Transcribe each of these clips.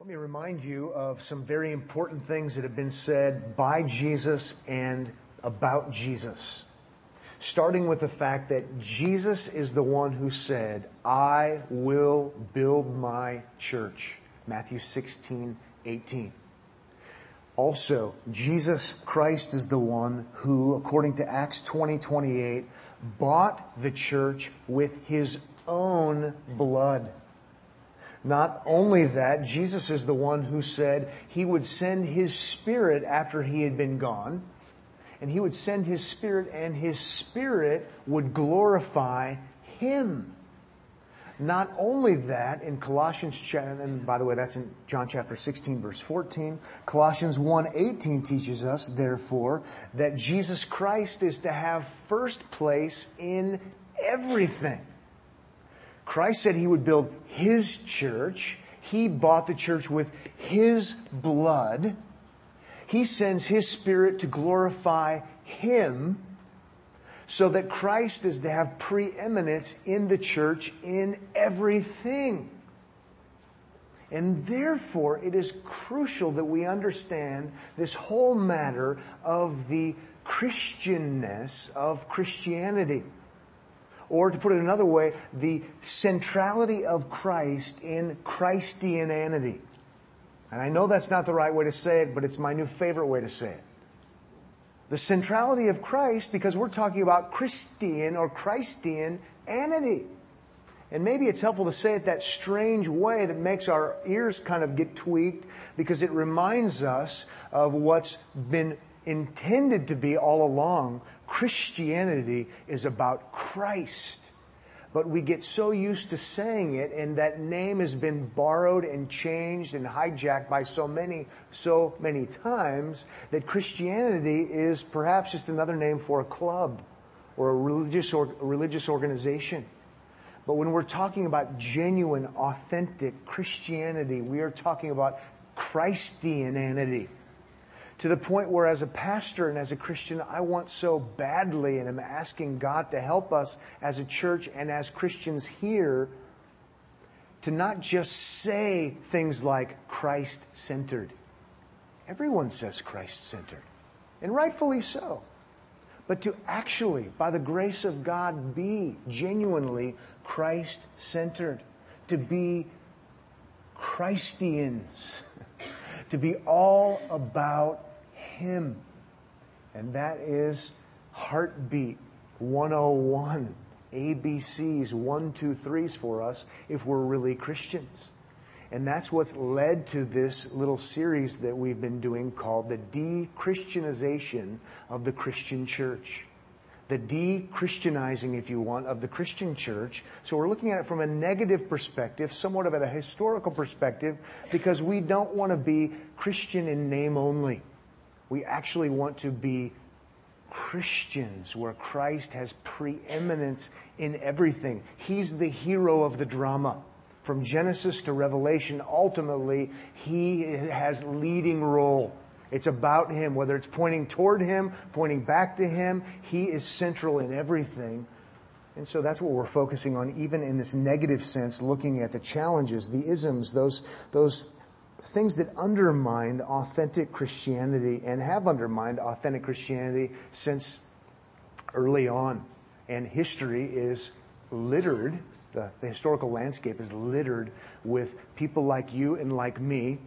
Let me remind you of some very important things that have been said by Jesus and about Jesus. Starting with the fact that Jesus is the one who said, I will build my church. Matthew 16, 18. Also, Jesus Christ is the one who, according to Acts 20, 28, bought the church with his own blood. Not only that, Jesus is the one who said he would send his spirit after he had been gone. And he would send his spirit and his spirit would glorify him. Not only that, in Colossians, and by the way, that's in John chapter 16 verse 14, Colossians 1:18 teaches us, therefore, that Jesus Christ is to have first place in everything. Christ said he would build his church. He bought the church with his blood. He sends his spirit to glorify him so that Christ is to have preeminence in the church in everything. And therefore, it is crucial that we understand this whole matter of the Christianness of Christianity. Or to put it another way, the centrality of Christ in Christianity. And I know that's not the right way to say it, but it's my new favorite way to say it. The centrality of Christ because we're talking about Christian or Christianity. And maybe it's helpful to say it that strange way that makes our ears kind of get tweaked because it reminds us of what's been intended to be all along Christianity is about Christ. But we get so used to saying it, and that name has been borrowed and changed and hijacked by so many, so many times that Christianity is perhaps just another name for a club or a religious, or, religious organization. But when we're talking about genuine, authentic Christianity, we are talking about Christianity to the point where as a pastor and as a Christian, I want so badly and am asking God to help us as a church and as Christians here to not just say things like Christ centered. Everyone says Christ centered, and rightfully so. But to actually, by the grace of God, be genuinely Christ centered, to be Christians. to be all about Him. And that is heartbeat 101, ABCs, one, two, threes for us if we're really Christians. And that's what's led to this little series that we've been doing called the De Christianization of the Christian Church the de-Christianizing, if you want, of the Christian church. So we're looking at it from a negative perspective, somewhat of a historical perspective, because we don't want to be Christian in name only. We actually want to be Christians where Christ has preeminence in everything. He's the hero of the drama. From Genesis to Revelation, ultimately, he has leading role. It's about Him, whether it's pointing toward Him, pointing back to Him. He is central in everything. And so that's what we're focusing on, even in this negative sense, looking at the challenges, the isms, those, those things that undermine authentic Christianity and have undermined authentic Christianity since early on. And history is littered, the, the historical landscape is littered with people like you and like me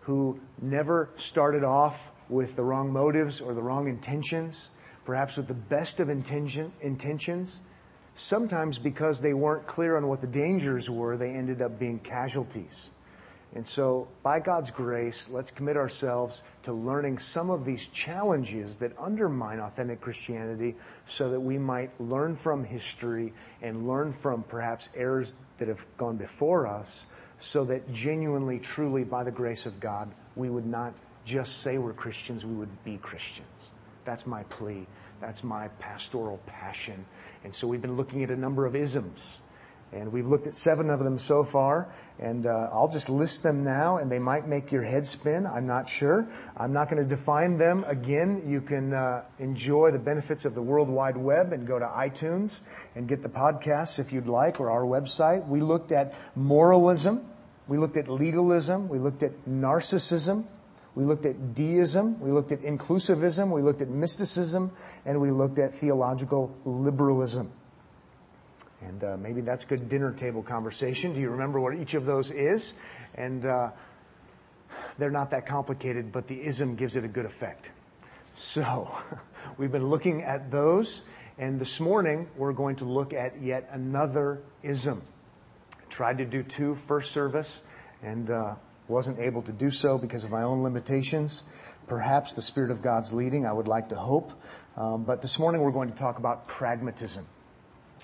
who never started off with the wrong motives or the wrong intentions, perhaps with the best of intention, intentions. Sometimes because they weren't clear on what the dangers were, they ended up being casualties. And so, by God's grace, let's commit ourselves to learning some of these challenges that undermine authentic Christianity so that we might learn from history and learn from perhaps errors that have gone before us so that genuinely, truly, by the grace of God, we would not just say we're Christians, we would be Christians. That's my plea. That's my pastoral passion. And so we've been looking at a number of isms. And we've looked at seven of them so far, and uh, I'll just list them now, and they might make your head spin. I'm not sure. I'm not going to define them again. You can uh, enjoy the benefits of the World Wide Web and go to iTunes and get the podcasts if you'd like, or our website. We looked at moralism, we looked at legalism, we looked at narcissism, we looked at deism, we looked at inclusivism, we looked at mysticism, and we looked at theological liberalism. And uh, maybe that's good dinner table conversation. Do you remember what each of those is? And uh, they're not that complicated, but the ism gives it a good effect. So, we've been looking at those, and this morning we're going to look at yet another ism. Tried to do two first service, and uh, wasn't able to do so because of my own limitations. Perhaps the Spirit of God's leading, I would like to hope. Um, but this morning we're going to talk about pragmatism.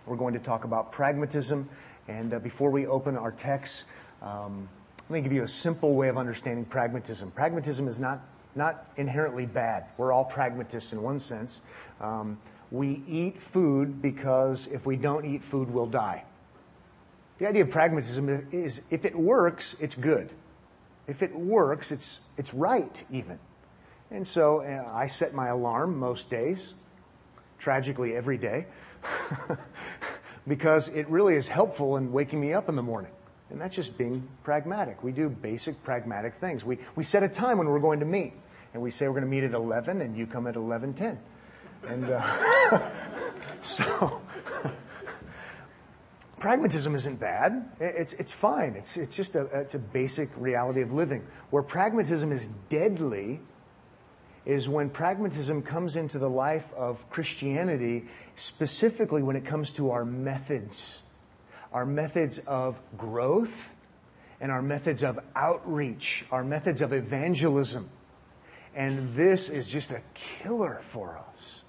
We're going to talk about pragmatism, and uh, before we open our text, um, let me give you a simple way of understanding pragmatism. Pragmatism is not, not inherently bad. We're all pragmatists in one sense. Um, we eat food because if we don't eat food, we'll die. The idea of pragmatism is if it works, it's good. If it works, it's, it's right, even. And so uh, I set my alarm most days, tragically every day, because it really is helpful in waking me up in the morning. And that's just being pragmatic. We do basic pragmatic things. We, we set a time when we're going to meet. And we say we're going to meet at 11 and you come at 11.10. And uh, so pragmatism isn't bad. It's, it's fine. It's, it's just a, it's a basic reality of living. Where pragmatism is deadly is when pragmatism comes into the life of Christianity, specifically when it comes to our methods, our methods of growth and our methods of outreach, our methods of evangelism. And this is just a killer for us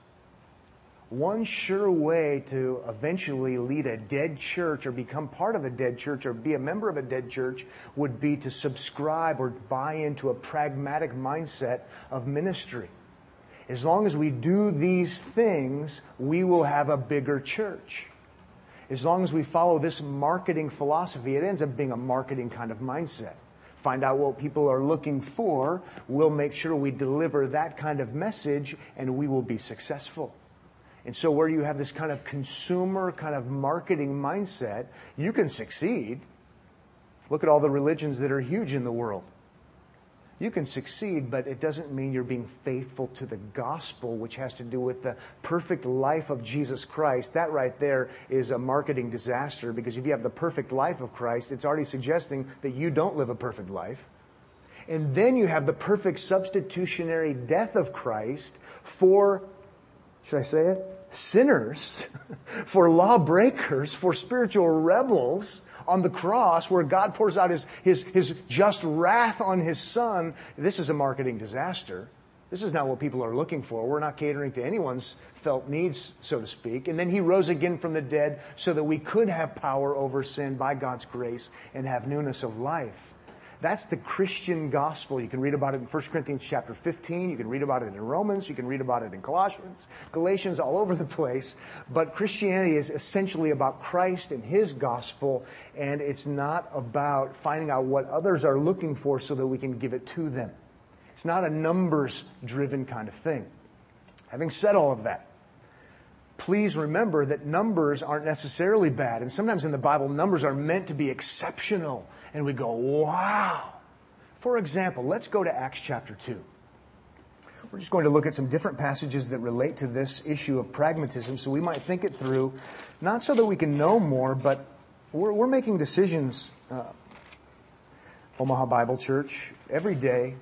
one sure way to eventually lead a dead church or become part of a dead church or be a member of a dead church would be to subscribe or buy into a pragmatic mindset of ministry. As long as we do these things, we will have a bigger church. As long as we follow this marketing philosophy, it ends up being a marketing kind of mindset. Find out what people are looking for. We'll make sure we deliver that kind of message and we will be successful. And so, where you have this kind of consumer, kind of marketing mindset, you can succeed. Look at all the religions that are huge in the world. You can succeed, but it doesn't mean you're being faithful to the gospel, which has to do with the perfect life of Jesus Christ. That right there is a marketing disaster because if you have the perfect life of Christ, it's already suggesting that you don't live a perfect life. And then you have the perfect substitutionary death of Christ for, should I say it? sinners, for lawbreakers, for spiritual rebels on the cross where God pours out his, his, his just wrath on his son. This is a marketing disaster. This is not what people are looking for. We're not catering to anyone's felt needs, so to speak. And then he rose again from the dead so that we could have power over sin by God's grace and have newness of life. That's the Christian gospel. You can read about it in 1 Corinthians chapter 15. You can read about it in Romans. You can read about it in Colossians, Galatians, all over the place. But Christianity is essentially about Christ and His gospel, and it's not about finding out what others are looking for so that we can give it to them. It's not a numbers driven kind of thing. Having said all of that, please remember that numbers aren't necessarily bad. And sometimes in the Bible, numbers are meant to be exceptional and we go, wow. For example, let's go to Acts chapter 2. We're just going to look at some different passages that relate to this issue of pragmatism so we might think it through, not so that we can know more, but we're, we're making decisions, uh, Omaha Bible Church, every day,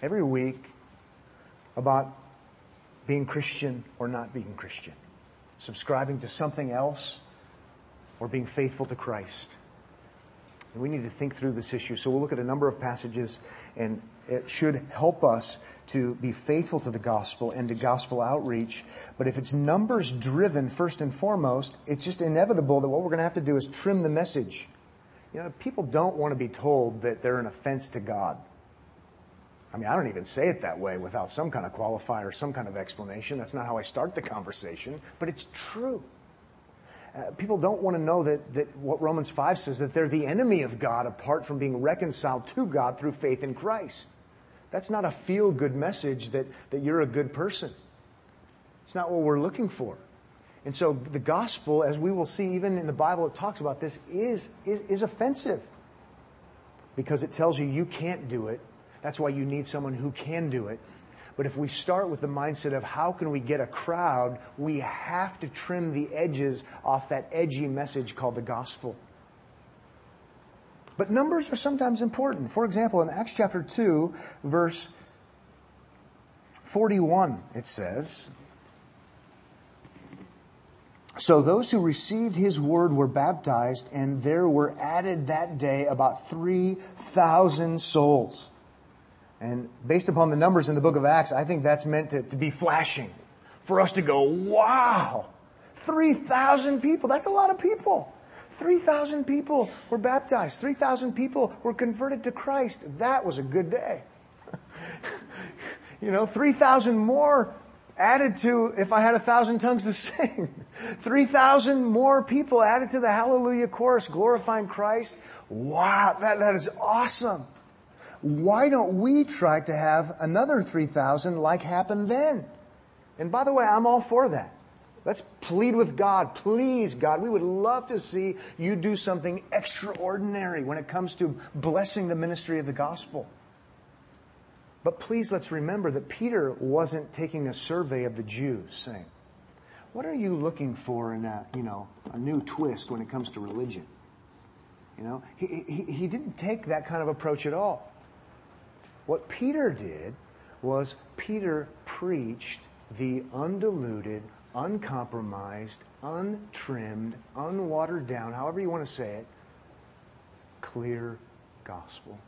every week, about being Christian or not being Christian, subscribing to something else or being faithful to Christ. And we need to think through this issue. So we'll look at a number of passages, and it should help us to be faithful to the gospel and to gospel outreach. But if it's numbers driven first and foremost, it's just inevitable that what we're going to have to do is trim the message. You know, people don't want to be told that they're an offense to God. I mean, I don't even say it that way without some kind of qualifier, some kind of explanation. That's not how I start the conversation, but it's true. Uh, people don't want to know that, that what Romans 5 says, that they're the enemy of God apart from being reconciled to God through faith in Christ. That's not a feel good message that, that you're a good person. It's not what we're looking for. And so the gospel, as we will see even in the Bible, it talks about this, is, is, is offensive. because it tells you you can't do it. That's why you need someone who can do it. But if we start with the mindset of how can we get a crowd, we have to trim the edges off that edgy message called the gospel. But numbers are sometimes important. For example, in Acts chapter 2, verse 41, it says, So those who received his word were baptized, and there were added that day about 3,000 souls. And based upon the numbers in the book of Acts, I think that's meant to, to be flashing. For us to go, wow, 3,000 people. That's a lot of people. 3,000 people were baptized. 3,000 people were converted to Christ. That was a good day. you know, 3,000 more added to if I had a thousand tongues to sing. 3,000 more people added to the hallelujah chorus glorifying Christ. Wow, that, that is awesome. Why don't we try to have another 3,000 like happened then? And by the way, I'm all for that. Let's plead with God. Please, God, we would love to see you do something extraordinary when it comes to blessing the ministry of the gospel. But please let's remember that Peter wasn't taking a survey of the Jews saying, what are you looking for in a, you know, a new twist when it comes to religion? You know, he, he, he didn't take that kind of approach at all. What Peter did was Peter preached the undiluted, uncompromised, untrimmed, unwatered down, however you want to say it, clear gospel.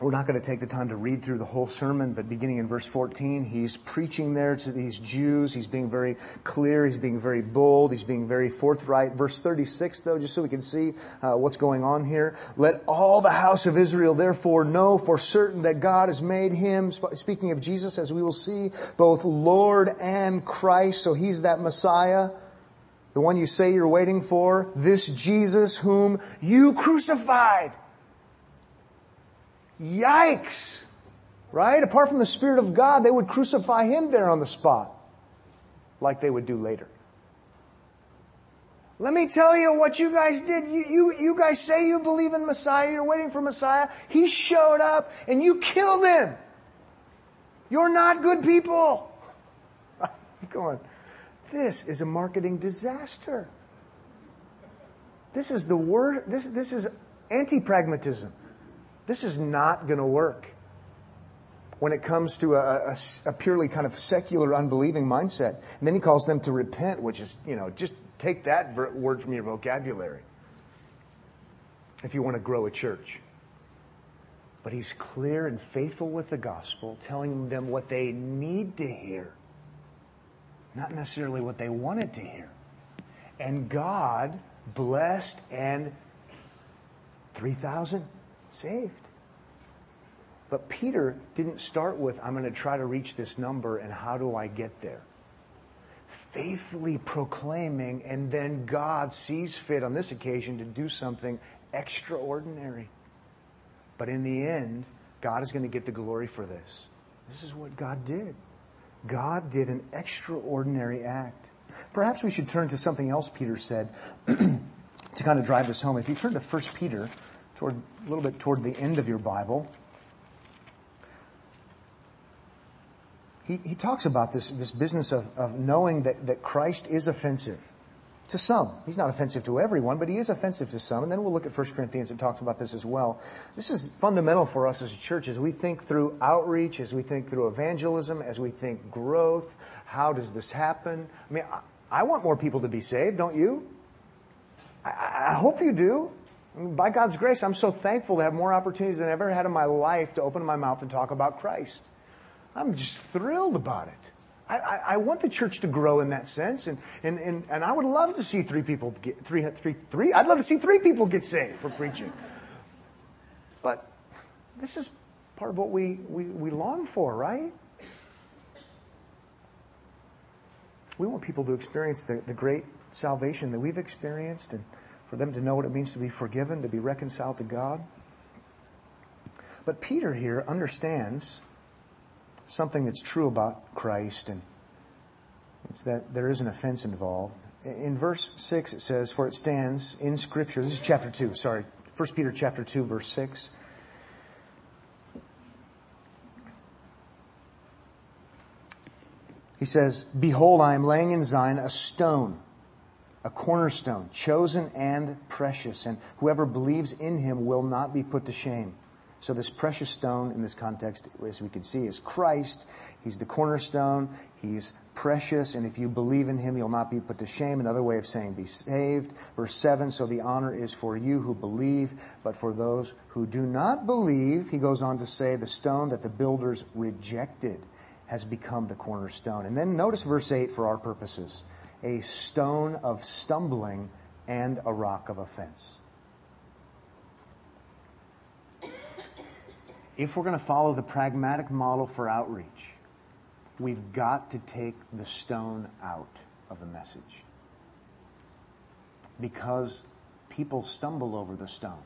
We're not going to take the time to read through the whole sermon, but beginning in verse 14, he's preaching there to these Jews. He's being very clear. He's being very bold. He's being very forthright. Verse 36, though, just so we can see uh, what's going on here. Let all the house of Israel therefore know for certain that God has made him, speaking of Jesus, as we will see, both Lord and Christ. So he's that Messiah the one you say you're waiting for, this Jesus whom you crucified. Yikes! Right? Apart from the Spirit of God, they would crucify him there on the spot, like they would do later. Let me tell you what you guys did. You, you, you guys say you believe in Messiah, you're waiting for Messiah. He showed up and you killed him. You're not good people. going, this is a marketing disaster. This is the word, this, this is anti pragmatism. This is not going to work when it comes to a, a, a, purely kind of secular, unbelieving mindset. And then he calls them to repent, which is, you know, just take that ver- word from your vocabulary if you want to grow a church. But he's clear and faithful with the gospel, telling them what they need to hear, not necessarily what they wanted to hear. And God blessed and 3,000 saved. But Peter didn't start with, I'm going to try to reach this number and how do I get there? Faithfully proclaiming, and then God sees fit on this occasion to do something extraordinary. But in the end, God is going to get the glory for this. This is what God did. God did an extraordinary act. Perhaps we should turn to something else Peter said to kind of drive this home. If you turn to 1 Peter toward a little bit toward the end of your Bible, he, he talks about this, this business of, of knowing that, that Christ is offensive to some. He's not offensive to everyone, but he is offensive to some. And then we'll look at 1 Corinthians and talk about this as well. This is fundamental for us as a church as we think through outreach, as we think through evangelism, as we think growth. How does this happen? I mean, I, I want more people to be saved, don't you? I, I hope you do by God's grace, I'm so thankful to have more opportunities than I've ever had in my life to open my mouth and talk about Christ. I'm just thrilled about it. I, I, I, want the church to grow in that sense, and, and, and, and I would love to see three people get three, three, three. I'd love to see three people get saved for preaching. But this is part of what we, we, we long for, right? We want people to experience the, the great salvation that we've experienced and for them to know what it means to be forgiven, to be reconciled to God. But Peter here understands something that's true about Christ, and it's that there is an offense involved. In verse 6, it says, For it stands in Scripture, this is chapter 2, sorry, 1 Peter chapter 2, verse 6. He says, Behold, I am laying in Zion a stone, a cornerstone, chosen and precious, and whoever believes in him will not be put to shame. So, this precious stone in this context, as we can see, is Christ. He's the cornerstone. He's precious. And if you believe in him, you'll not be put to shame. Another way of saying be saved. Verse 7 So the honor is for you who believe, but for those who do not believe, he goes on to say, the stone that the builders rejected has become the cornerstone. And then notice verse 8 for our purposes a stone of stumbling and a rock of offense. if we're going to follow the pragmatic model for outreach, we've got to take the stone out of the message. Because people stumble over the stone.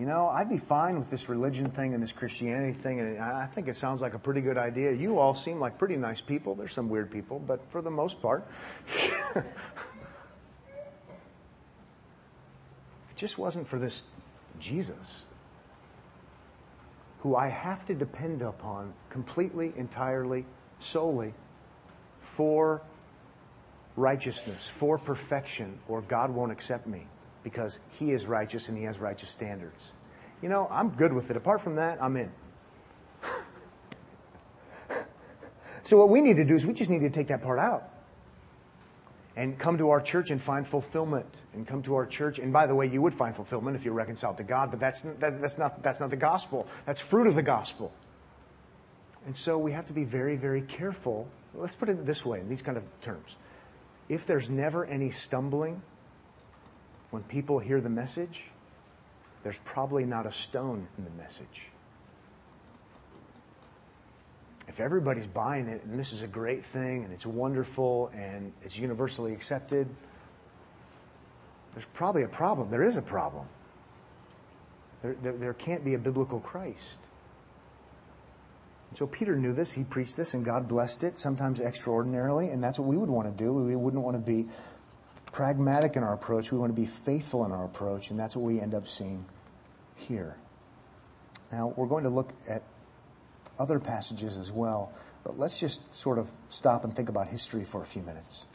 You know, I'd be fine with this religion thing and this Christianity thing, and I think it sounds like a pretty good idea. You all seem like pretty nice people. There's some weird people, but for the most part, if it just wasn't for this Jesus, who I have to depend upon completely, entirely, solely for righteousness, for perfection, or God won't accept me because He is righteous and He has righteous standards. You know, I'm good with it. Apart from that, I'm in. so, what we need to do is we just need to take that part out and come to our church and find fulfillment and come to our church and by the way you would find fulfillment if you're reconciled to god but that's, that, that's, not, that's not the gospel that's fruit of the gospel and so we have to be very very careful let's put it this way in these kind of terms if there's never any stumbling when people hear the message there's probably not a stone in the message if everybody's buying it and this is a great thing and it's wonderful and it's universally accepted, there's probably a problem. There is a problem. There, there, there can't be a biblical Christ. And so Peter knew this. He preached this, and God blessed it, sometimes extraordinarily. And that's what we would want to do. We wouldn't want to be pragmatic in our approach. We want to be faithful in our approach, and that's what we end up seeing here. Now, we're going to look at other passages as well. But let's just sort of stop and think about history for a few minutes.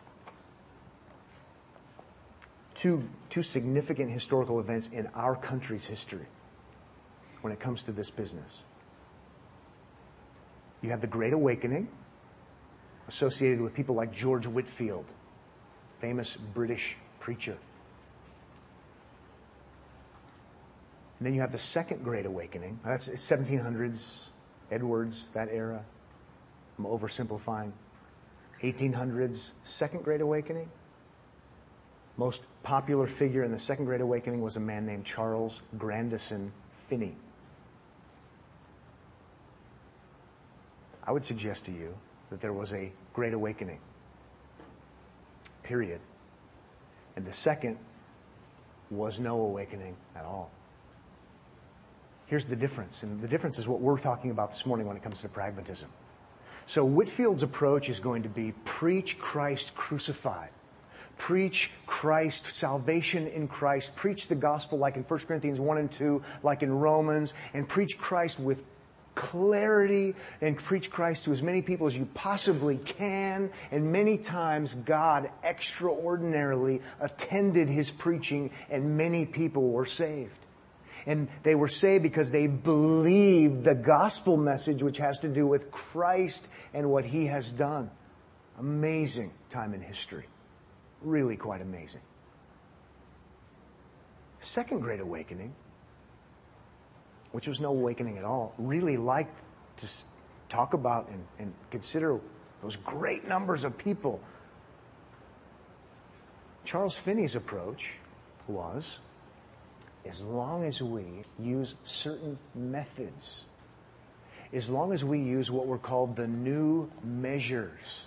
Two, two significant historical events in our country's history when it comes to this business. You have the Great Awakening, associated with people like George Whitefield, famous British preacher. And then you have the Second Great Awakening. That's 1700s, Edwards, that era. I'm oversimplifying. 1800s, Second Great Awakening. Most popular figure in the Second Great Awakening was a man named Charles Grandison Finney. I would suggest to you that there was a Great Awakening, period. And the second was no awakening at all. Here's the difference, and the difference is what we're talking about this morning when it comes to pragmatism. So Whitefield's approach is going to be preach Christ crucified. Preach Christ, salvation in Christ. Preach the gospel like in 1 Corinthians 1 and 2, like in Romans, and preach Christ with clarity and preach Christ to as many people as you possibly can. And many times God extraordinarily attended his preaching and many people were saved. And they were saved because they believed the gospel message, which has to do with Christ and what he has done. Amazing time in history. Really quite amazing. Second Great Awakening, which was no awakening at all, really liked to talk about and, and consider those great numbers of people. Charles Finney's approach was as long as we use certain methods, as long as we use what were called the new measures,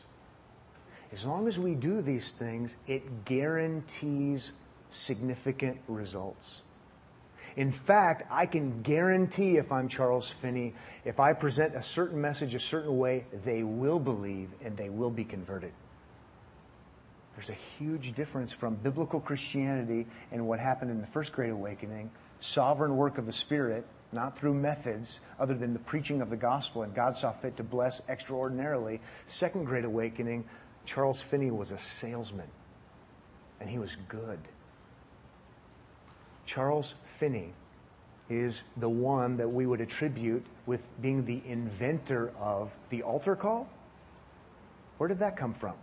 as long as we do these things, it guarantees significant results. In fact, I can guarantee if I'm Charles Finney, if I present a certain message a certain way, they will believe and they will be converted. There's a huge difference from biblical Christianity and what happened in the First Great Awakening, sovereign work of the Spirit, not through methods other than the preaching of the gospel, and God saw fit to bless extraordinarily. Second Great Awakening, Charles Finney was a salesman, and he was good. Charles Finney is the one that we would attribute with being the inventor of the altar call. Where did that come from?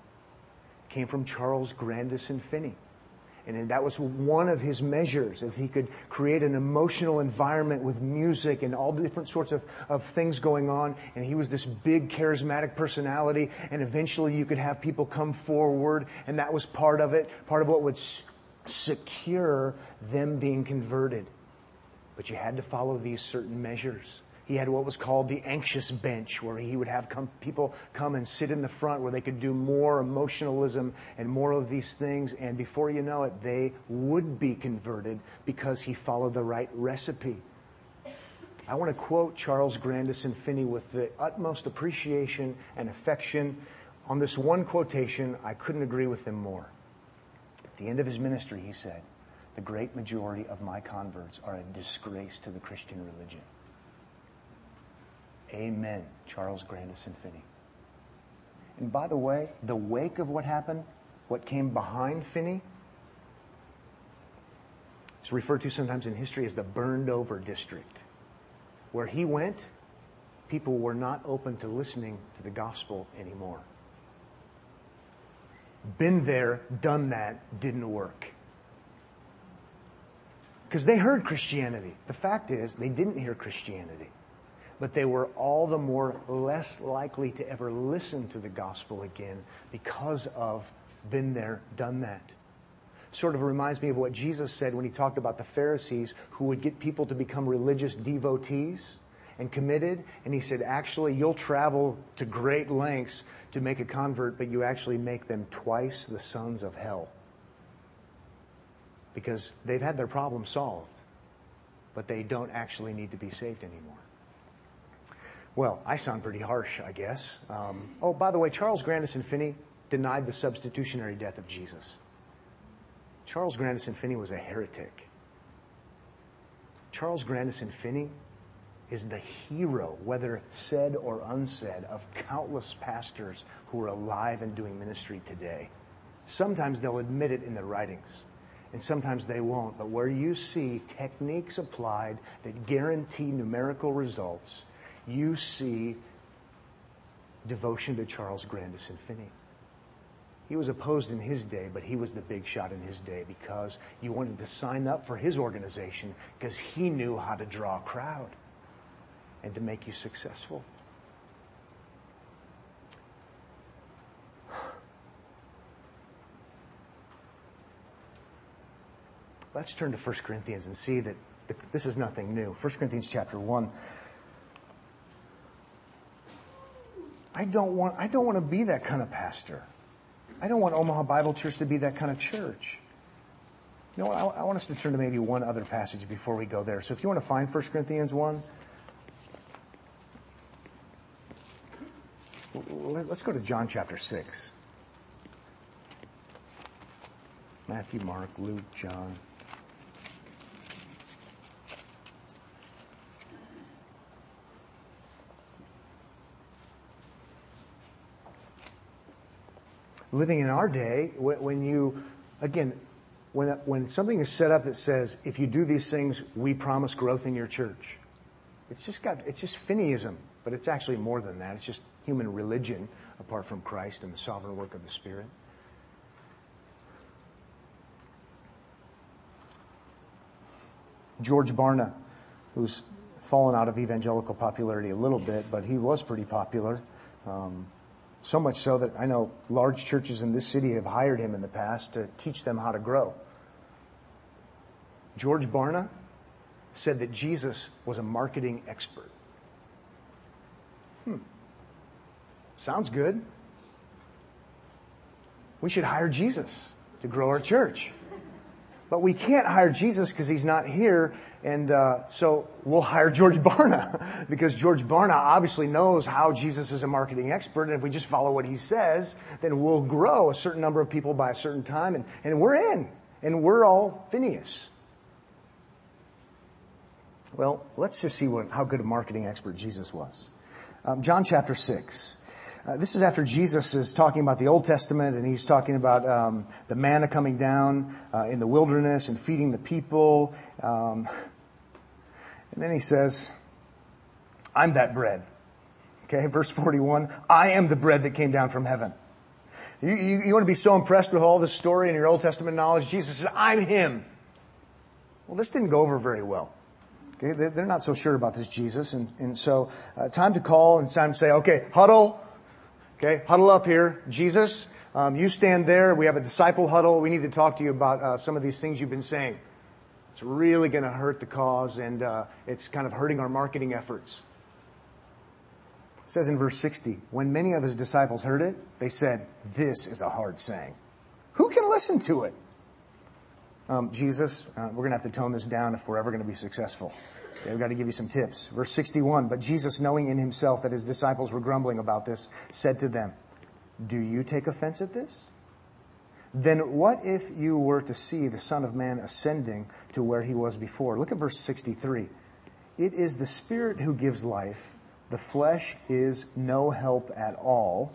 It came from Charles Grandison Finney. And that was one of his measures. If he could create an emotional environment with music and all the different sorts of, of things going on, and he was this big charismatic personality, and eventually you could have people come forward, and that was part of it, part of what would secure them being converted. But you had to follow these certain measures. He had what was called the anxious bench, where he would have come, people come and sit in the front where they could do more emotionalism and more of these things. And before you know it, they would be converted because he followed the right recipe. I want to quote Charles Grandison Finney with the utmost appreciation and affection. On this one quotation, I couldn't agree with him more. At the end of his ministry, he said, The great majority of my converts are a disgrace to the Christian religion. Amen, Charles Grandison Finney. And by the way, the wake of what happened, what came behind Finney, is referred to sometimes in history as the burned over district. Where he went, people were not open to listening to the gospel anymore. Been there, done that, didn't work. Because they heard Christianity. The fact is, they didn't hear Christianity but they were all the more less likely to ever listen to the gospel again because of been there, done that. Sort of reminds me of what Jesus said when he talked about the Pharisees who would get people to become religious devotees and committed. And he said, actually, you'll travel to great lengths to make a convert, but you actually make them twice the sons of hell. Because they've had their problem solved, but they don't actually need to be saved anymore. Well, I sound pretty harsh, I guess. Um, oh, by the way, Charles Grandison Finney denied the substitutionary death of Jesus. Charles Grandison Finney was a heretic. Charles Grandison Finney is the hero, whether said or unsaid, of countless pastors who are alive and doing ministry today. Sometimes they'll admit it in their writings, and sometimes they won't. But where you see techniques applied that guarantee numerical results, you see devotion to Charles Grandison Finney. He was opposed in his day, but he was the big shot in his day because you wanted to sign up for his organization because he knew how to draw a crowd and to make you successful. Let's turn to 1 Corinthians and see that this is nothing new. 1 Corinthians chapter 1 I don't want, I don't want to be that kind of pastor. I don't want Omaha Bible Church to be that kind of church. You know what? I, I want us to turn to maybe one other passage before we go there. So if you want to find 1 Corinthians 1, let's go to John chapter 6. Matthew, Mark, Luke, John. living in our day, when you, again, when, when something is set up that says, if you do these things, we promise growth in your church, it's just got, it's just Finneyism, but it's actually more than that. It's just human religion apart from Christ and the sovereign work of the Spirit. George Barna, who's fallen out of evangelical popularity a little bit, but he was pretty popular. Um, so much so that I know large churches in this city have hired him in the past to teach them how to grow. George Barna said that Jesus was a marketing expert. Hmm. Sounds good. We should hire Jesus to grow our church. But we can't hire Jesus because he's not here And uh, so we'll hire George Barna because George Barna obviously knows how Jesus is a marketing expert. And if we just follow what he says, then we'll grow a certain number of people by a certain time. And, and we're in. And we're all Finneys. Well, let's just see what, how good a marketing expert Jesus was. Um, John chapter 6. Uh, this is after Jesus is talking about the Old Testament and he's talking about um, the manna coming down uh, in the wilderness and feeding the people. Um, and then he says, I'm that bread. Okay, verse 41 I am the bread that came down from heaven. You, you, you want to be so impressed with all this story and your Old Testament knowledge? Jesus says, I'm him. Well, this didn't go over very well. Okay, they're not so sure about this Jesus. And, and so, uh, time to call and time to say, okay, huddle. Okay, huddle up here. Jesus, um, you stand there. We have a disciple huddle. We need to talk to you about uh, some of these things you've been saying. It's really going to hurt the cause, and uh, it's kind of hurting our marketing efforts. It says in verse 60 When many of his disciples heard it, they said, This is a hard saying. Who can listen to it? Um, Jesus, uh, we're going to have to tone this down if we're ever going to be successful. Okay, we've got to give you some tips. Verse 61 But Jesus, knowing in himself that his disciples were grumbling about this, said to them, Do you take offense at this? Then what if you were to see the Son of Man ascending to where he was before? Look at verse 63. It is the Spirit who gives life, the flesh is no help at all.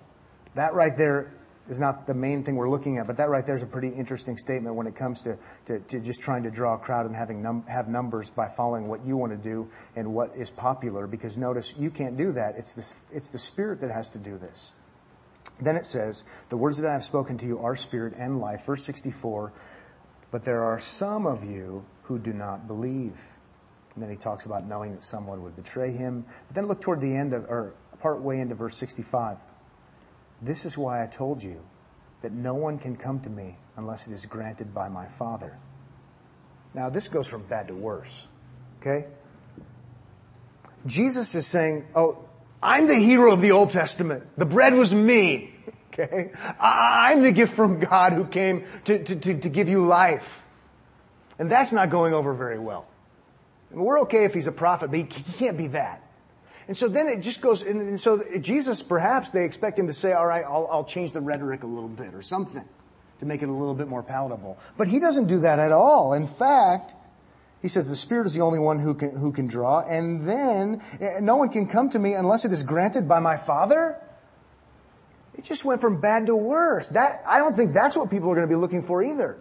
That right there is not the main thing we're looking at, but that right there is a pretty interesting statement when it comes to, to, to just trying to draw a crowd and having num- have numbers by following what you want to do and what is popular. Because notice, you can't do that. It's the, it's the Spirit that has to do this. Then it says, The words that I have spoken to you are spirit and life. Verse 64, but there are some of you who do not believe. And then he talks about knowing that someone would betray him. But then look toward the end of, or part way into verse 65. This is why I told you that no one can come to me unless it is granted by my Father. Now, this goes from bad to worse. Okay? Jesus is saying, Oh, I'm the hero of the Old Testament. The bread was me. Okay? I'm the gift from God who came to, to, to, to give you life. And that's not going over very well. We're okay if he's a prophet, but he can't be that. And so then it just goes, and, so Jesus, perhaps they expect him to say, all right, I'll, I'll change the rhetoric a little bit or something to make it a little bit more palatable. But he doesn't do that at all. In fact, he says the Spirit is the only one who can, who can draw, and then eh, no one can come to me unless it is granted by my Father. It just went from bad to worse. That, I don't think that's what people are going to be looking for either.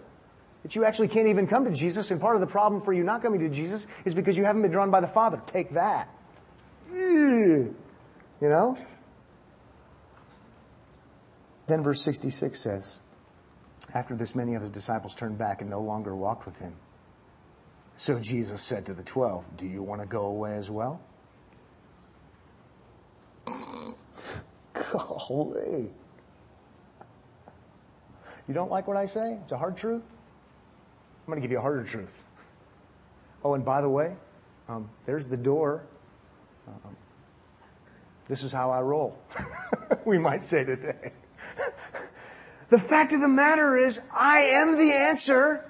That you actually can't even come to Jesus, and part of the problem for you not coming to Jesus is because you haven't been drawn by the Father. Take that. You know? Then verse 66 says, After this, many of his disciples turned back and no longer walked with him. So Jesus said to the twelve, Do you want to go away as well? Golly. You don't like what I say? It's a hard truth? I'm going to give you a harder truth. Oh, and by the way, um, there's the door um, this is how I roll, we might say today. the fact of the matter is, I am the answer.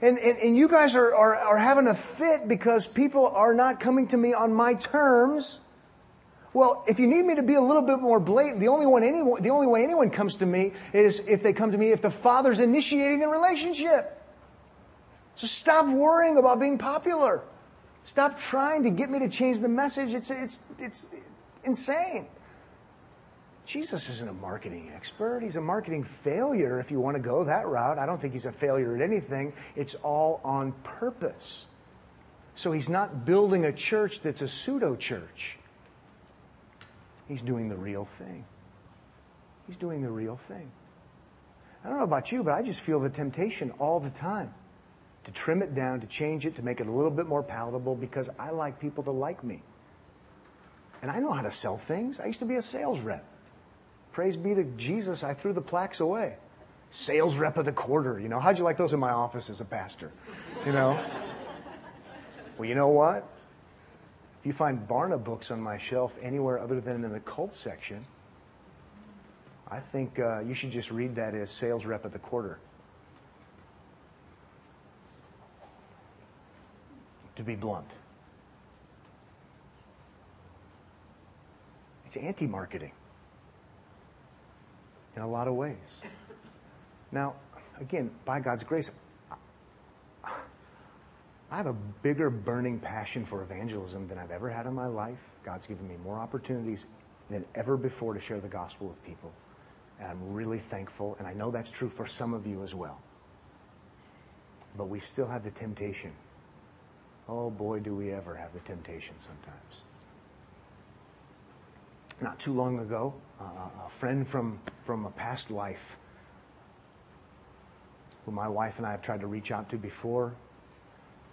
And, and, and you guys are, are, are having a fit because people are not coming to me on my terms. Well, if you need me to be a little bit more blatant, the only, one anyone, the only way anyone comes to me is if they come to me if the father's initiating the relationship. So stop worrying about being popular. Stop trying to get me to change the message. It's, it's, it's insane. Jesus isn't a marketing expert. He's a marketing failure if you want to go that route. I don't think he's a failure at anything. It's all on purpose. So he's not building a church that's a pseudo church. He's doing the real thing. He's doing the real thing. I don't know about you, but I just feel the temptation all the time to trim it down, to change it, to make it a little bit more palatable because I like people to like me. And I know how to sell things. I used to be a sales rep. Praise be to Jesus, I threw the plaques away. Sales rep of the quarter, you know. How'd you like those in my office as a pastor? You know? well, you know what? If you find Barna books on my shelf anywhere other than in the cult section, I think uh, you should just read that as sales rep of the quarter. To be blunt. It's anti marketing in a lot of ways. Now, again, by God's grace, I have a bigger burning passion for evangelism than I've ever had in my life. God's given me more opportunities than ever before to share the gospel with people. And I'm really thankful, and I know that's true for some of you as well. But we still have the temptation. Oh boy, do we ever have the temptation sometimes. Not too long ago, uh, a friend from, from a past life, who my wife and I have tried to reach out to before,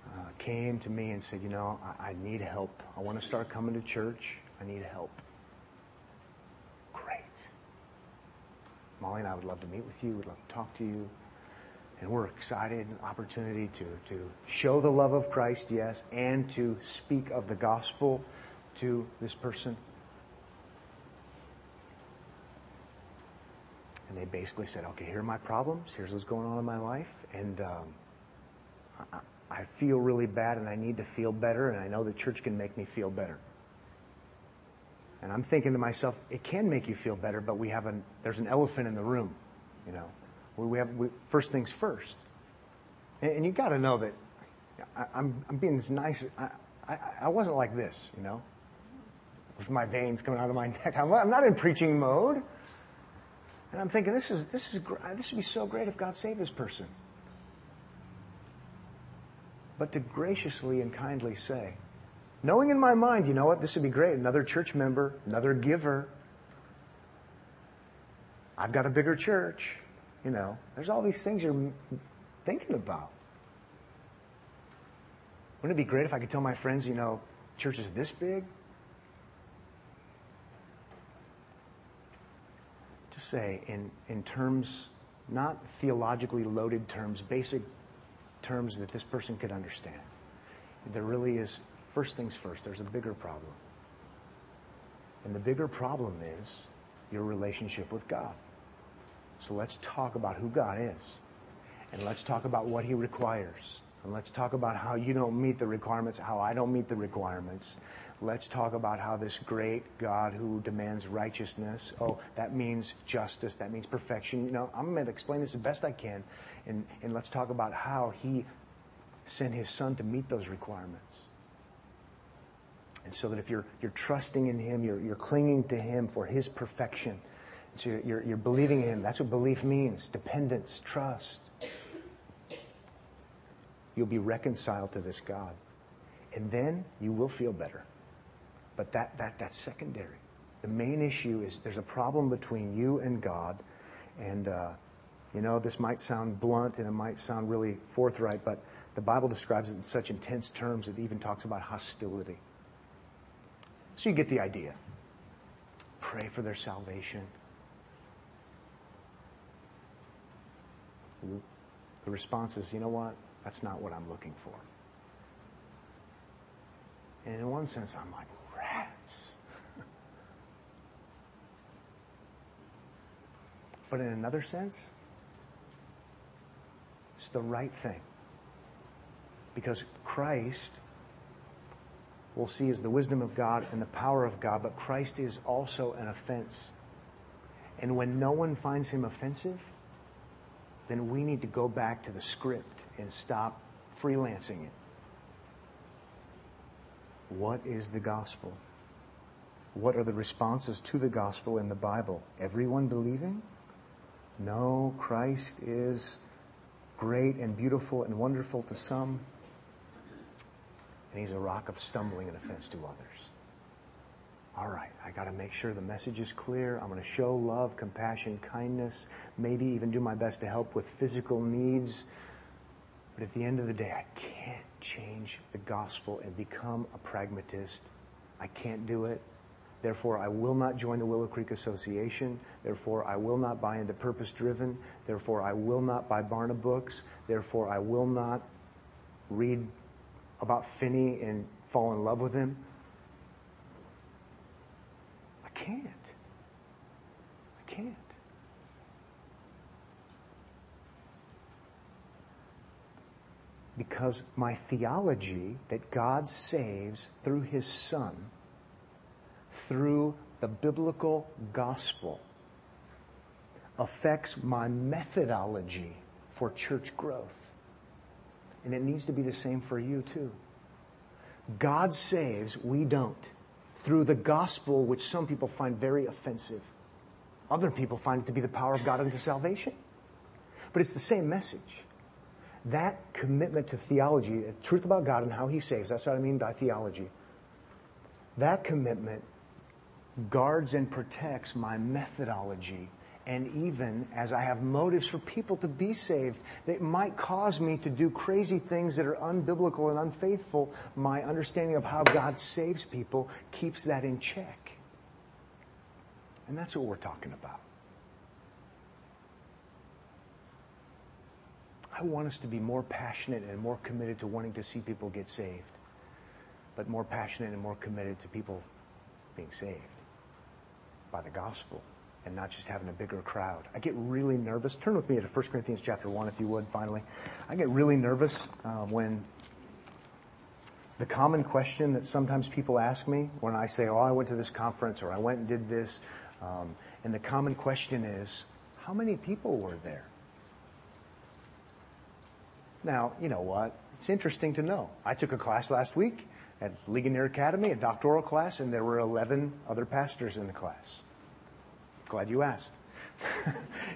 uh, came to me and said, You know, I, I need help. I want to start coming to church. I need help. Great. Molly and I would love to meet with you, We'd love to talk to you. And we're excited, an opportunity to, to show the love of Christ, yes, and to speak of the gospel to this person. And they basically said, okay, here are my problems. Here's what's going on in my life. And um, I, I feel really bad and I need to feel better, and I know the church can make me feel better. And I'm thinking to myself, it can make you feel better, but we have an, there's an elephant in the room, you know. We have we, first things first. And, and you got to know that I, I'm, I'm being as nice. I, I, I, wasn't like this, you know, with my veins coming out of my neck. I'm, I'm not in preaching mode. And I'm thinking, this is this is this would be so great if God saved this person but to graciously and kindly say, knowing in my mind, you know what, this would be great. Another church member, another giver. I've got a bigger church. You know, there's all these things you're thinking about. Wouldn't it be great if I could tell my friends, you know, church is this big? To say, in, in terms, not theologically loaded terms, basic terms that this person could understand. There really is, first things first, there's a bigger problem. And the bigger problem is your relationship with God. So let's talk about who God is. And let's talk about what He requires. And let's talk about how you don't meet the requirements, how I don't meet the requirements. Let's talk about how this great God who demands righteousness, oh, that means justice, that means perfection. You know, I'm going to explain this the best I can. And, and let's talk about how he sent his son to meet those requirements. And so that if you're, you're trusting in him, you're, you're clinging to him for his perfection. You're, you're believing in him. That's what belief means dependence, trust. You'll be reconciled to this God. And then you will feel better. But that, that, that's secondary. The main issue is there's a problem between you and God. And, uh, you know, this might sound blunt and it might sound really forthright, but the Bible describes it in such intense terms it even talks about hostility. So you get the idea. Pray for their salvation. The response is, you know what? That's not what I'm looking for. And in one sense, I'm like, rats. but in another sense, it's the right thing. Because Christ, we'll see, is the wisdom of God and the power of God, but Christ is also an offense. And when no one finds him offensive, then we need to go back to the script and stop freelancing it. What is the gospel? What are the responses to the gospel in the Bible? Everyone believing? No, Christ is great and beautiful and wonderful to some, and he's a rock of stumbling and offense to others. All right, I got to make sure the message is clear. I'm going to show love, compassion, kindness, maybe even do my best to help with physical needs. But at the end of the day, I can't change the gospel and become a pragmatist. I can't do it. Therefore, I will not join the Willow Creek Association. Therefore, I will not buy into Purpose Driven. Therefore, I will not buy Barna books. Therefore, I will not read about Finney and fall in love with him. I can't. I can't. Because my theology that God saves through his Son, through the biblical gospel, affects my methodology for church growth. And it needs to be the same for you too. God saves, we don't. Through the gospel, which some people find very offensive. Other people find it to be the power of God unto salvation. But it's the same message. That commitment to theology, the truth about God and how He saves, that's what I mean by theology. That commitment guards and protects my methodology and even as I have motives for people to be saved that might cause me to do crazy things that are unbiblical and unfaithful, my understanding of how God saves people keeps that in check. And that's what we're talking about. I want us to be more passionate and more committed to wanting to see people get saved, but more passionate and more committed to people being saved by the gospel and not just having a bigger crowd. I get really nervous. Turn with me to 1 Corinthians chapter 1, if you would, finally. I get really nervous uh, when the common question that sometimes people ask me when I say, Oh, I went to this conference or I went and did this, um, and the common question is, How many people were there? Now, you know what? It's interesting to know. I took a class last week at Ligonier Academy, a doctoral class, and there were 11 other pastors in the class. Glad you asked. you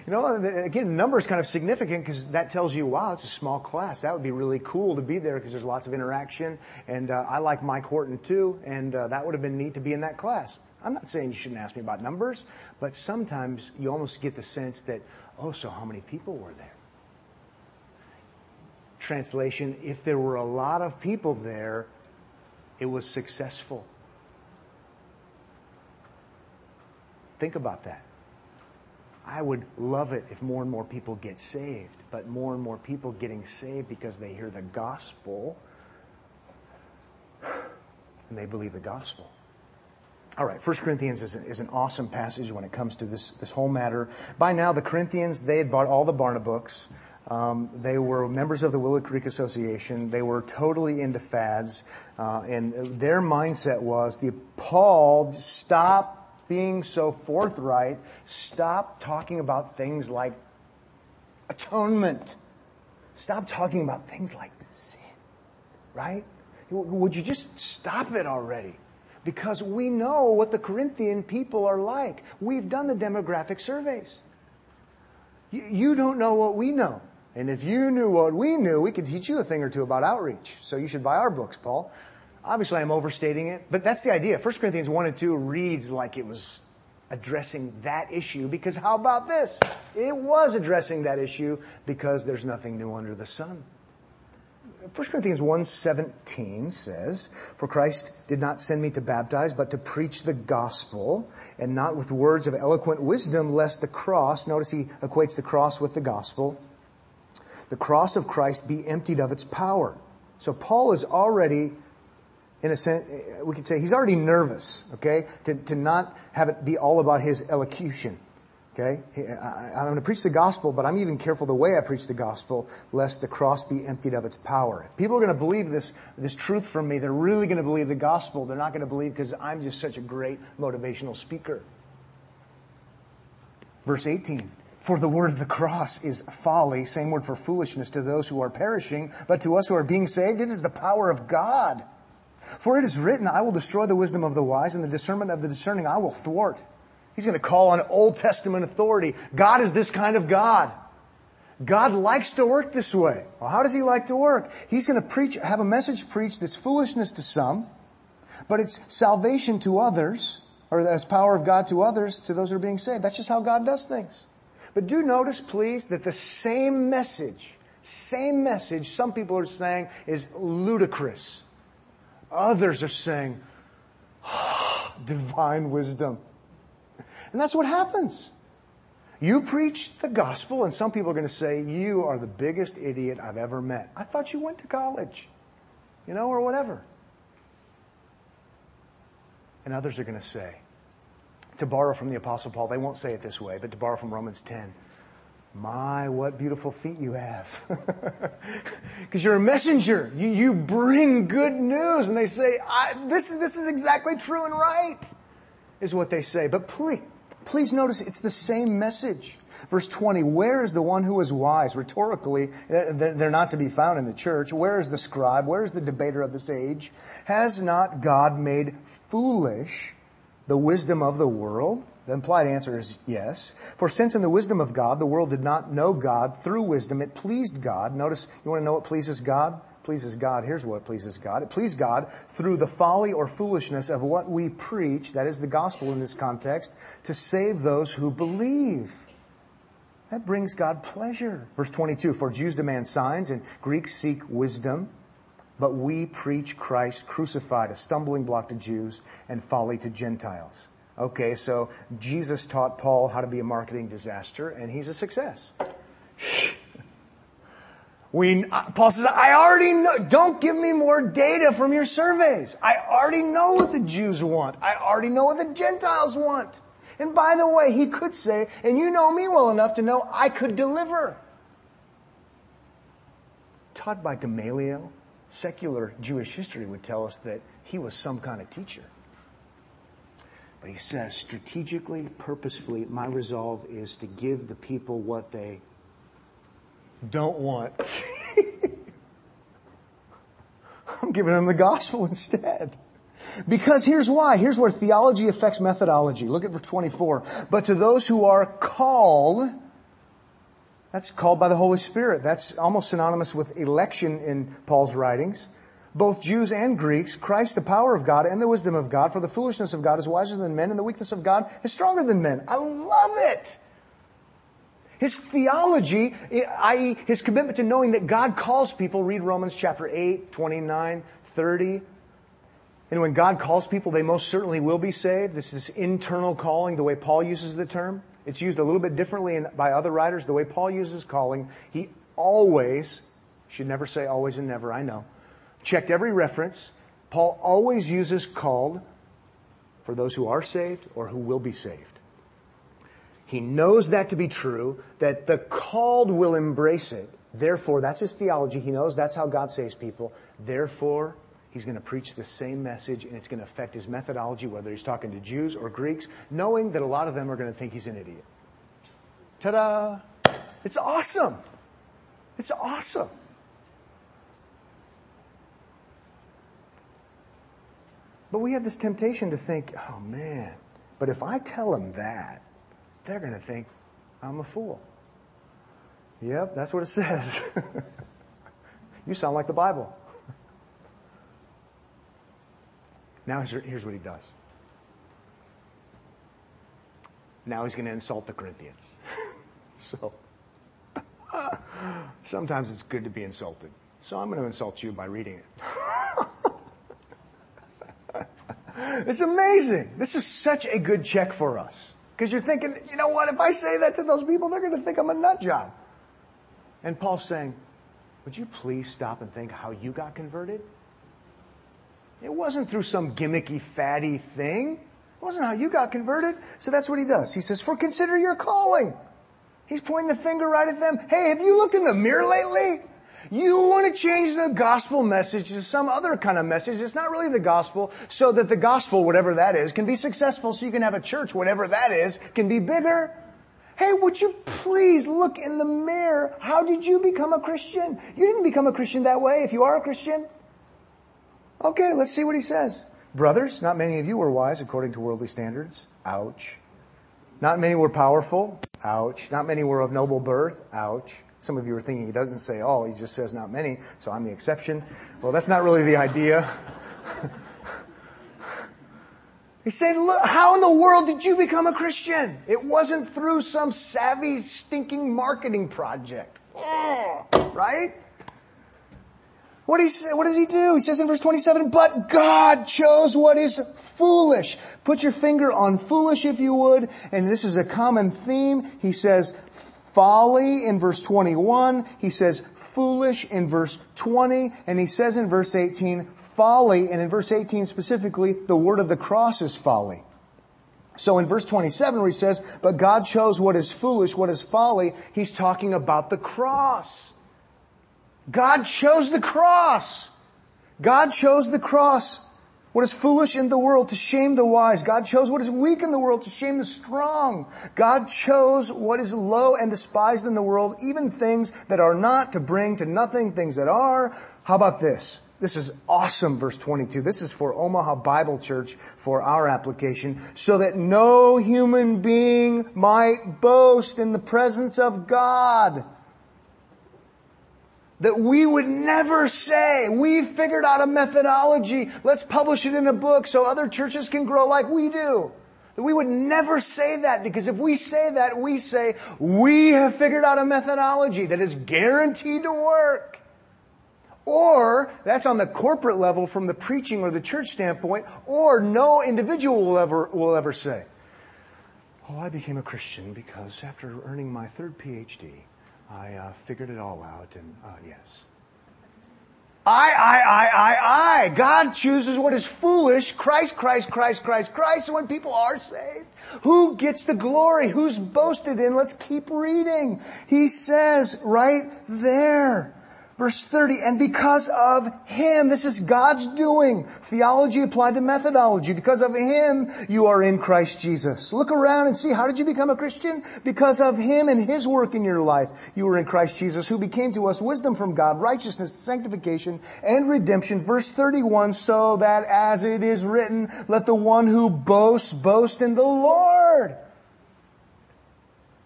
know, again, number is kind of significant because that tells you, wow, it's a small class. That would be really cool to be there because there's lots of interaction. And uh, I like Mike Horton too, and uh, that would have been neat to be in that class. I'm not saying you shouldn't ask me about numbers, but sometimes you almost get the sense that, oh, so how many people were there? Translation, if there were a lot of people there, it was successful. Think about that. I would love it if more and more people get saved, but more and more people getting saved because they hear the gospel and they believe the gospel. All right, 1 Corinthians is, is, an awesome passage when it comes to this, this whole matter. By now, the Corinthians, they had bought all the Barna books. Um, they were members of the Willow Creek Association. They were totally into fads. Uh, and their mindset was the Paul, stop being so forthright, stop talking about things like atonement. Stop talking about things like sin, right? Would you just stop it already? Because we know what the Corinthian people are like. We've done the demographic surveys. You don't know what we know. And if you knew what we knew, we could teach you a thing or two about outreach. So you should buy our books, Paul. Obviously, I'm overstating it, but that's the idea. 1 Corinthians 1 and 2 reads like it was addressing that issue because how about this? It was addressing that issue because there's nothing new under the sun. 1 Corinthians 1:17 says, "For Christ did not send me to baptize, but to preach the gospel, and not with words of eloquent wisdom, lest the cross, notice he equates the cross with the gospel, the cross of Christ be emptied of its power." So Paul is already in a sense, we could say he's already nervous, okay, to, to not have it be all about his elocution. Okay? I, am going to preach the gospel, but I'm even careful the way I preach the gospel, lest the cross be emptied of its power. If people are going to believe this, this truth from me, they're really going to believe the gospel. They're not going to believe because I'm just such a great motivational speaker. Verse 18. For the word of the cross is folly, same word for foolishness to those who are perishing, but to us who are being saved, it is the power of God. For it is written, I will destroy the wisdom of the wise, and the discernment of the discerning I will thwart. He's going to call on Old Testament authority. God is this kind of God. God likes to work this way. Well, how does he like to work? He's going to preach, have a message preached that's foolishness to some, but it's salvation to others, or that's power of God to others, to those who are being saved. That's just how God does things. But do notice, please, that the same message, same message, some people are saying is ludicrous. Others are saying, oh, divine wisdom. And that's what happens. You preach the gospel, and some people are going to say, You are the biggest idiot I've ever met. I thought you went to college, you know, or whatever. And others are going to say, to borrow from the Apostle Paul, they won't say it this way, but to borrow from Romans 10, My, what beautiful feet you have. Because you're a messenger. You, you bring good news. And they say, this, this is exactly true and right, is what they say. But please, please notice it's the same message. Verse 20, where is the one who is wise? Rhetorically, uh, they're not to be found in the church. Where is the scribe? Where is the debater of this age? Has not God made foolish the wisdom of the world? The implied answer is yes. For since in the wisdom of God, the world did not know God through wisdom, it pleased God. Notice, you want to know what pleases God? Pleases God. Here's what pleases God. It pleased God through the folly or foolishness of what we preach, that is the gospel in this context, to save those who believe. That brings God pleasure. Verse 22 For Jews demand signs and Greeks seek wisdom, but we preach Christ crucified, a stumbling block to Jews and folly to Gentiles. Okay, so Jesus taught Paul how to be a marketing disaster, and he's a success. We, Paul says, I already know, don't give me more data from your surveys. I already know what the Jews want. I already know what the Gentiles want. And by the way, he could say, and you know me well enough to know I could deliver. Taught by Gamaliel, secular Jewish history would tell us that he was some kind of teacher. But he says, strategically, purposefully, my resolve is to give the people what they don't want. I'm giving them the gospel instead. Because here's why. Here's where theology affects methodology. Look at verse 24. But to those who are called, that's called by the Holy Spirit. That's almost synonymous with election in Paul's writings both Jews and Greeks, Christ, the power of God and the wisdom of God, for the foolishness of God is wiser than men, and the weakness of God is stronger than men. I love it. His theology, i.e., his commitment to knowing that God calls people, read Romans chapter 8, 29, 30. And when God calls people, they most certainly will be saved. This is internal calling, the way Paul uses the term. It's used a little bit differently in, by other writers. The way Paul uses calling, he always, should never say always and never, I know checked every reference. Paul always uses called for those who are saved or who will be saved. He knows that to be true, that the called will embrace it. Therefore, that's his theology. He knows that's how God saves people. Therefore, he's going to preach the same message and it's going to affect his methodology, whether he's talking to Jews or Greeks, knowing that a lot of them are going to think he's an idiot. Ta da! It's awesome. It's awesome. But we have this temptation to think, oh man, but if I tell them that, they're going to think I'm a fool. Yep, that's what it says. you sound like the Bible. now here's what he does. Now he's going to insult the Corinthians. so sometimes it's good to be insulted. So I'm going to insult you by reading it. It's amazing. This is such a good check for us. Because you're thinking, you know what, if I say that to those people, they're going to think I'm a nut job. And Paul's saying, would you please stop and think how you got converted? It wasn't through some gimmicky, fatty thing. It wasn't how you got converted. So that's what he does. He says, for consider your calling. He's pointing the finger right at them. Hey, have you looked in the mirror lately? You want to change the gospel message to some other kind of message. It's not really the gospel, so that the gospel, whatever that is, can be successful, so you can have a church, whatever that is, can be bigger. Hey, would you please look in the mirror? How did you become a Christian? You didn't become a Christian that way if you are a Christian. Okay, let's see what he says. Brothers, not many of you were wise according to worldly standards. Ouch. Not many were powerful. Ouch. Not many were of noble birth. Ouch. Some of you are thinking he doesn't say all, he just says not many, so I'm the exception. Well, that's not really the idea. He said, look, how in the world did you become a Christian? It wasn't through some savvy, stinking marketing project. Right? What, he, what does he do? He says in verse 27, but God chose what is foolish. Put your finger on foolish if you would. And this is a common theme. He says, folly in verse 21. He says foolish in verse 20. And he says in verse 18, folly. And in verse 18 specifically, the word of the cross is folly. So in verse 27 where he says, but God chose what is foolish, what is folly, he's talking about the cross. God chose the cross. God chose the cross. What is foolish in the world to shame the wise. God chose what is weak in the world to shame the strong. God chose what is low and despised in the world, even things that are not to bring to nothing things that are. How about this? This is awesome, verse 22. This is for Omaha Bible Church for our application, so that no human being might boast in the presence of God that we would never say, we figured out a methodology, let's publish it in a book so other churches can grow like we do. That we would never say that because if we say that, we say, we have figured out a methodology that is guaranteed to work. Or that's on the corporate level from the preaching or the church standpoint, or no individual will ever, will ever say, Oh, I became a Christian because after earning my third PhD, I uh, figured it all out, and uh, yes. I, I, I, I, I. God chooses what is foolish. Christ, Christ, Christ, Christ, Christ. when people are saved, who gets the glory? Who's boasted in? Let's keep reading. He says right there. Verse 30, and because of Him, this is God's doing. Theology applied to methodology. Because of Him, you are in Christ Jesus. Look around and see, how did you become a Christian? Because of Him and His work in your life, you were in Christ Jesus, who became to us wisdom from God, righteousness, sanctification, and redemption. Verse 31, so that as it is written, let the one who boasts boast in the Lord.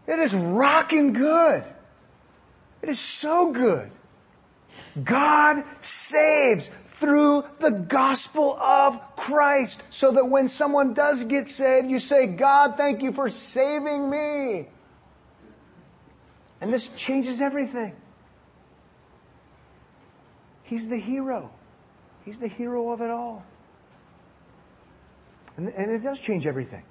It is rocking good. It is so good. God saves through the gospel of Christ so that when someone does get saved, you say, God, thank you for saving me. And this changes everything. He's the hero. He's the hero of it all. And, and it does change everything.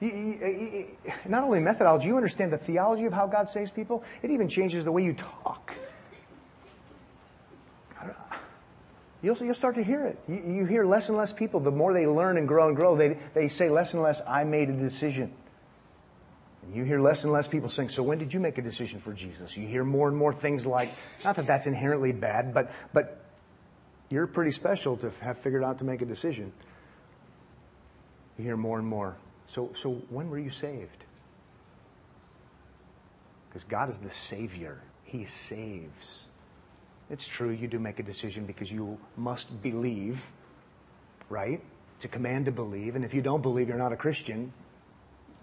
not only methodology, you understand the theology of how God saves people, it even changes the way you talk. You'll, you'll start to hear it. You, you hear less and less people, the more they learn and grow and grow, they, they say less and less, I made a decision. And you hear less and less people saying, So when did you make a decision for Jesus? You hear more and more things like, not that that's inherently bad, but, but you're pretty special to have figured out to make a decision. You hear more and more. So, so when were you saved? Because God is the Savior, He saves. It's true, you do make a decision because you must believe, right? It's a command to believe. And if you don't believe, you're not a Christian.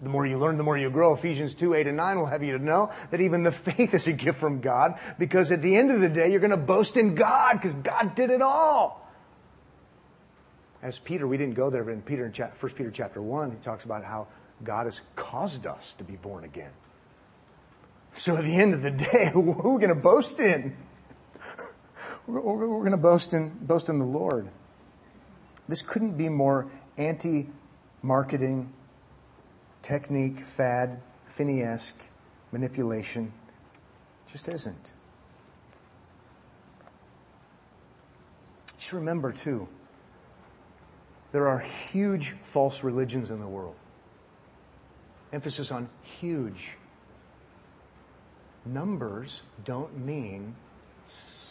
The more you learn, the more you grow. Ephesians 2, 8, and 9 will have you to know that even the faith is a gift from God because at the end of the day, you're going to boast in God because God did it all. As Peter, we didn't go there, but in Peter, in 1 Peter chapter 1, he talks about how God has caused us to be born again. So at the end of the day, who are we going to boast in? We're, we're going to boast in, boast in the Lord. This couldn't be more anti marketing, technique, fad, Finney-esque manipulation. Just isn't. Just remember, too, there are huge false religions in the world. Emphasis on huge. Numbers don't mean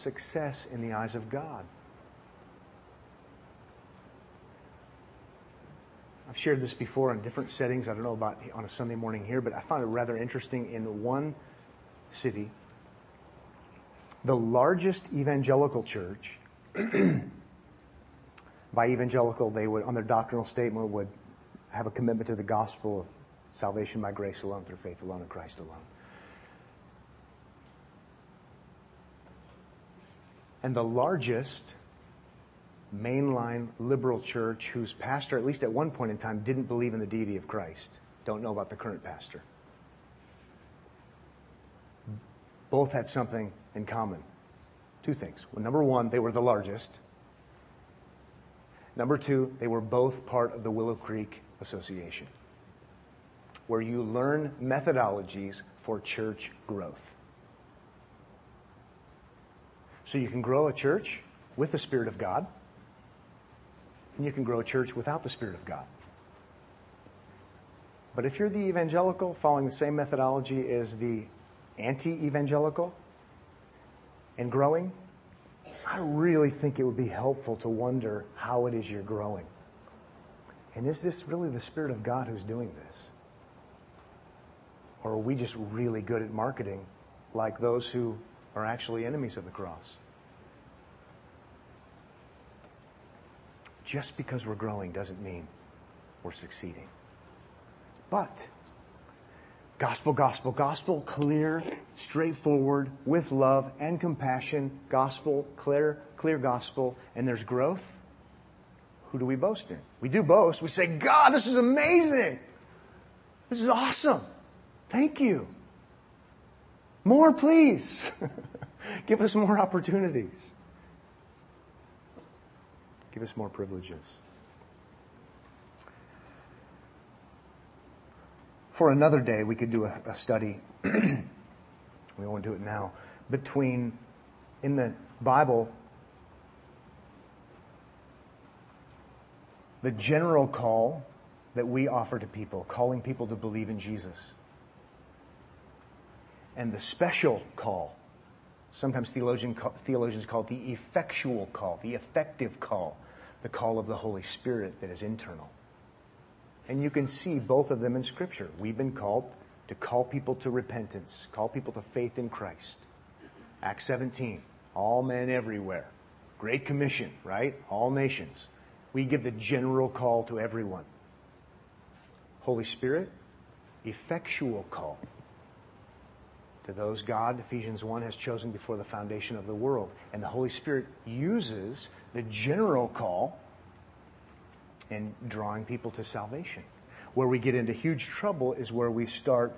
success in the eyes of God. I've shared this before in different settings. I don't know about on a Sunday morning here, but I found it rather interesting in one city. The largest evangelical church, by evangelical, they would, on their doctrinal statement, would have a commitment to the gospel of salvation by grace alone, through faith alone, in Christ alone. And the largest mainline liberal church whose pastor, at least at one point in time, didn't believe in the deity of Christ. Don't know about the current pastor. Both had something in common. Two things. Well, number one, they were the largest. Number two, they were both part of the Willow Creek Association, where you learn methodologies for church growth. So you can grow a church with the Spirit of God, and you can grow a church without the Spirit of God. But if you're the evangelical following the same methodology as the anti evangelical and growing, I really think it would be helpful to wonder how it is you're growing. And is this really the Spirit of God who's doing this? Or are we just really good at marketing like those who are actually enemies of the cross? Just because we're growing doesn't mean we're succeeding. But gospel, gospel, gospel, clear, straightforward, with love and compassion, gospel, clear, clear gospel, and there's growth. Who do we boast in? We do boast. We say, God, this is amazing. This is awesome. Thank you. More, please. Give us more opportunities. Give us more privileges. For another day, we could do a, a study. we won't do it now. Between, in the Bible, the general call that we offer to people, calling people to believe in Jesus, and the special call, sometimes theologian, theologians call it the effectual call, the effective call, the call of the Holy Spirit that is internal. And you can see both of them in Scripture. We've been called to call people to repentance, call people to faith in Christ. Acts 17, all men everywhere. Great Commission, right? All nations. We give the general call to everyone. Holy Spirit, effectual call to those God, Ephesians 1, has chosen before the foundation of the world. And the Holy Spirit uses the general call in drawing people to salvation. Where we get into huge trouble is where we start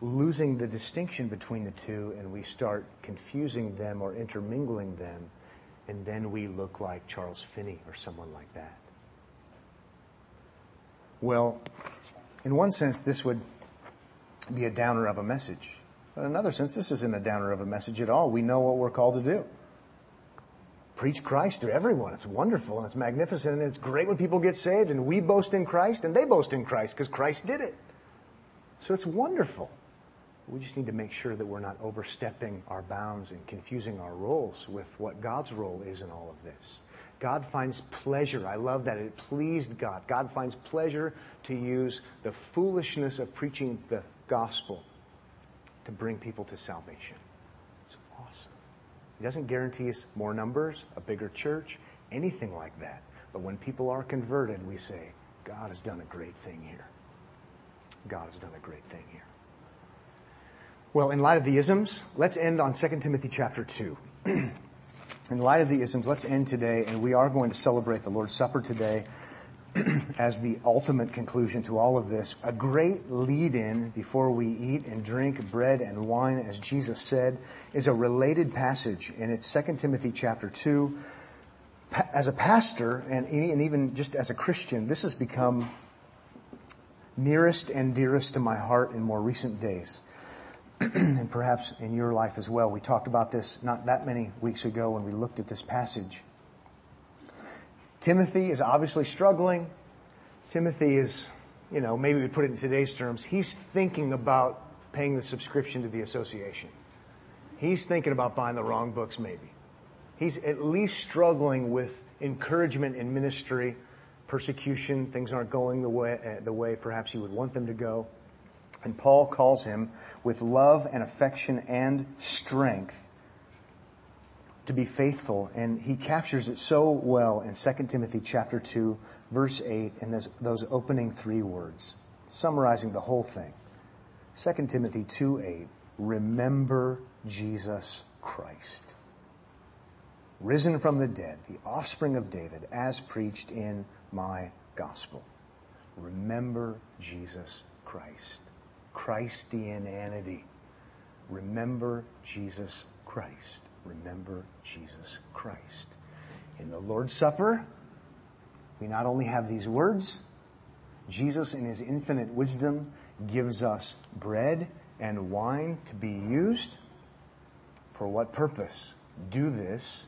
losing the distinction between the two and we start confusing them or intermingling them, and then we look like Charles Finney or someone like that. Well, in one sense, this would be a downer of a message. In another sense, this isn't a downer of a message at all. We know what we're called to do preach Christ to everyone. It's wonderful and it's magnificent and it's great when people get saved and we boast in Christ and they boast in Christ because Christ did it. So it's wonderful. We just need to make sure that we're not overstepping our bounds and confusing our roles with what God's role is in all of this. God finds pleasure. I love that. It pleased God. God finds pleasure to use the foolishness of preaching the gospel to bring people to salvation. It's awesome. He doesn't guarantee us more numbers, a bigger church, anything like that. But when people are converted, we say, God has done a great thing here. God has done a great thing here. Well, in light of the isms, let's end on 2 Timothy chapter 2. in light of the isms, let's end today, and we are going to celebrate the Lord's Supper today. as the ultimate conclusion to all of this, a great lead in before we eat and drink bread and wine, as Jesus said, is a related passage, and it's 2 Timothy chapter 2. As a pastor, and, and even just as a Christian, this has become nearest and dearest to my heart in more recent days. and perhaps in your life as well. We talked about this not that many weeks ago when we looked at this passage. Timothy is obviously struggling. Timothy is, you know, maybe we put it in today's terms, he's thinking about paying the subscription to the association. He's thinking about buying the wrong books, maybe. He's at least struggling with encouragement in ministry, persecution. Things aren't going the way, uh, the way perhaps he would want them to go. And Paul calls him with love and affection and strength to be faithful. And he captures it so well in 2 Timothy chapter 2, verse 8, in those, those opening three words, summarizing the whole thing. 2 Timothy 2 8, remember Jesus Christ. Risen from the dead, the offspring of David, as preached in my gospel. Remember Jesus Christ. Christ the Christianity. Remember Jesus Christ remember Jesus Christ. In the Lord's Supper, we not only have these words, Jesus, in his infinite wisdom, gives us bread and wine to be used. For what purpose? Do this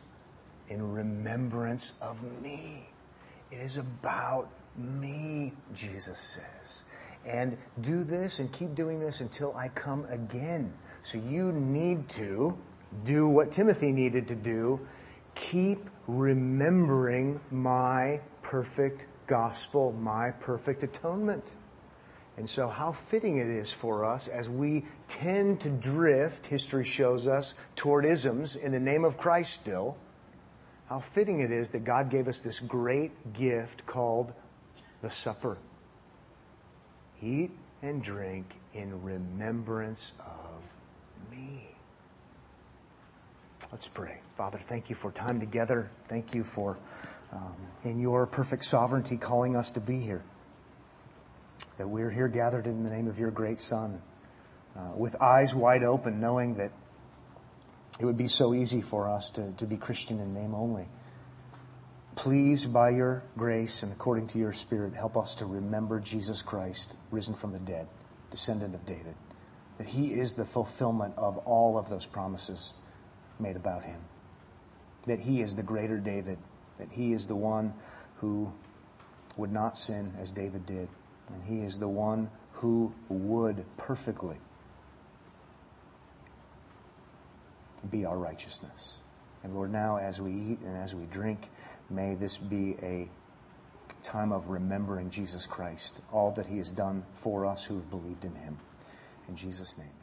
in remembrance of me. It is about me, Jesus says. and do this and keep doing this until I come again. So you need to do what Timothy needed to do. Keep remembering my perfect gospel, my perfect atonement. And so, how fitting it is for us as we tend to drift, history shows us, toward isms in the name of Christ still. How fitting it is that God gave us this great gift called the supper. Eat and drink in remembrance of me. Let's pray. Father, thank you for time together. Thank you for, um, in your perfect sovereignty, calling us to be here that we're here gathered in the name of your great Son, uh, with eyes wide open, knowing that it would be so easy for us to, to be Christian in name only. Please, by your grace and according to your Spirit, help us to remember Jesus Christ, risen from the dead, descendant of David, that he is the fulfillment of all of those promises made about him, that he is the greater David, that he is the one who would not sin as David did and He is the one who would perfectly be our righteousness. And Lord, now as we eat and as we drink, may this be a time of remembering Jesus Christ, all that He has done for us who have believed in Him. In Jesus' name.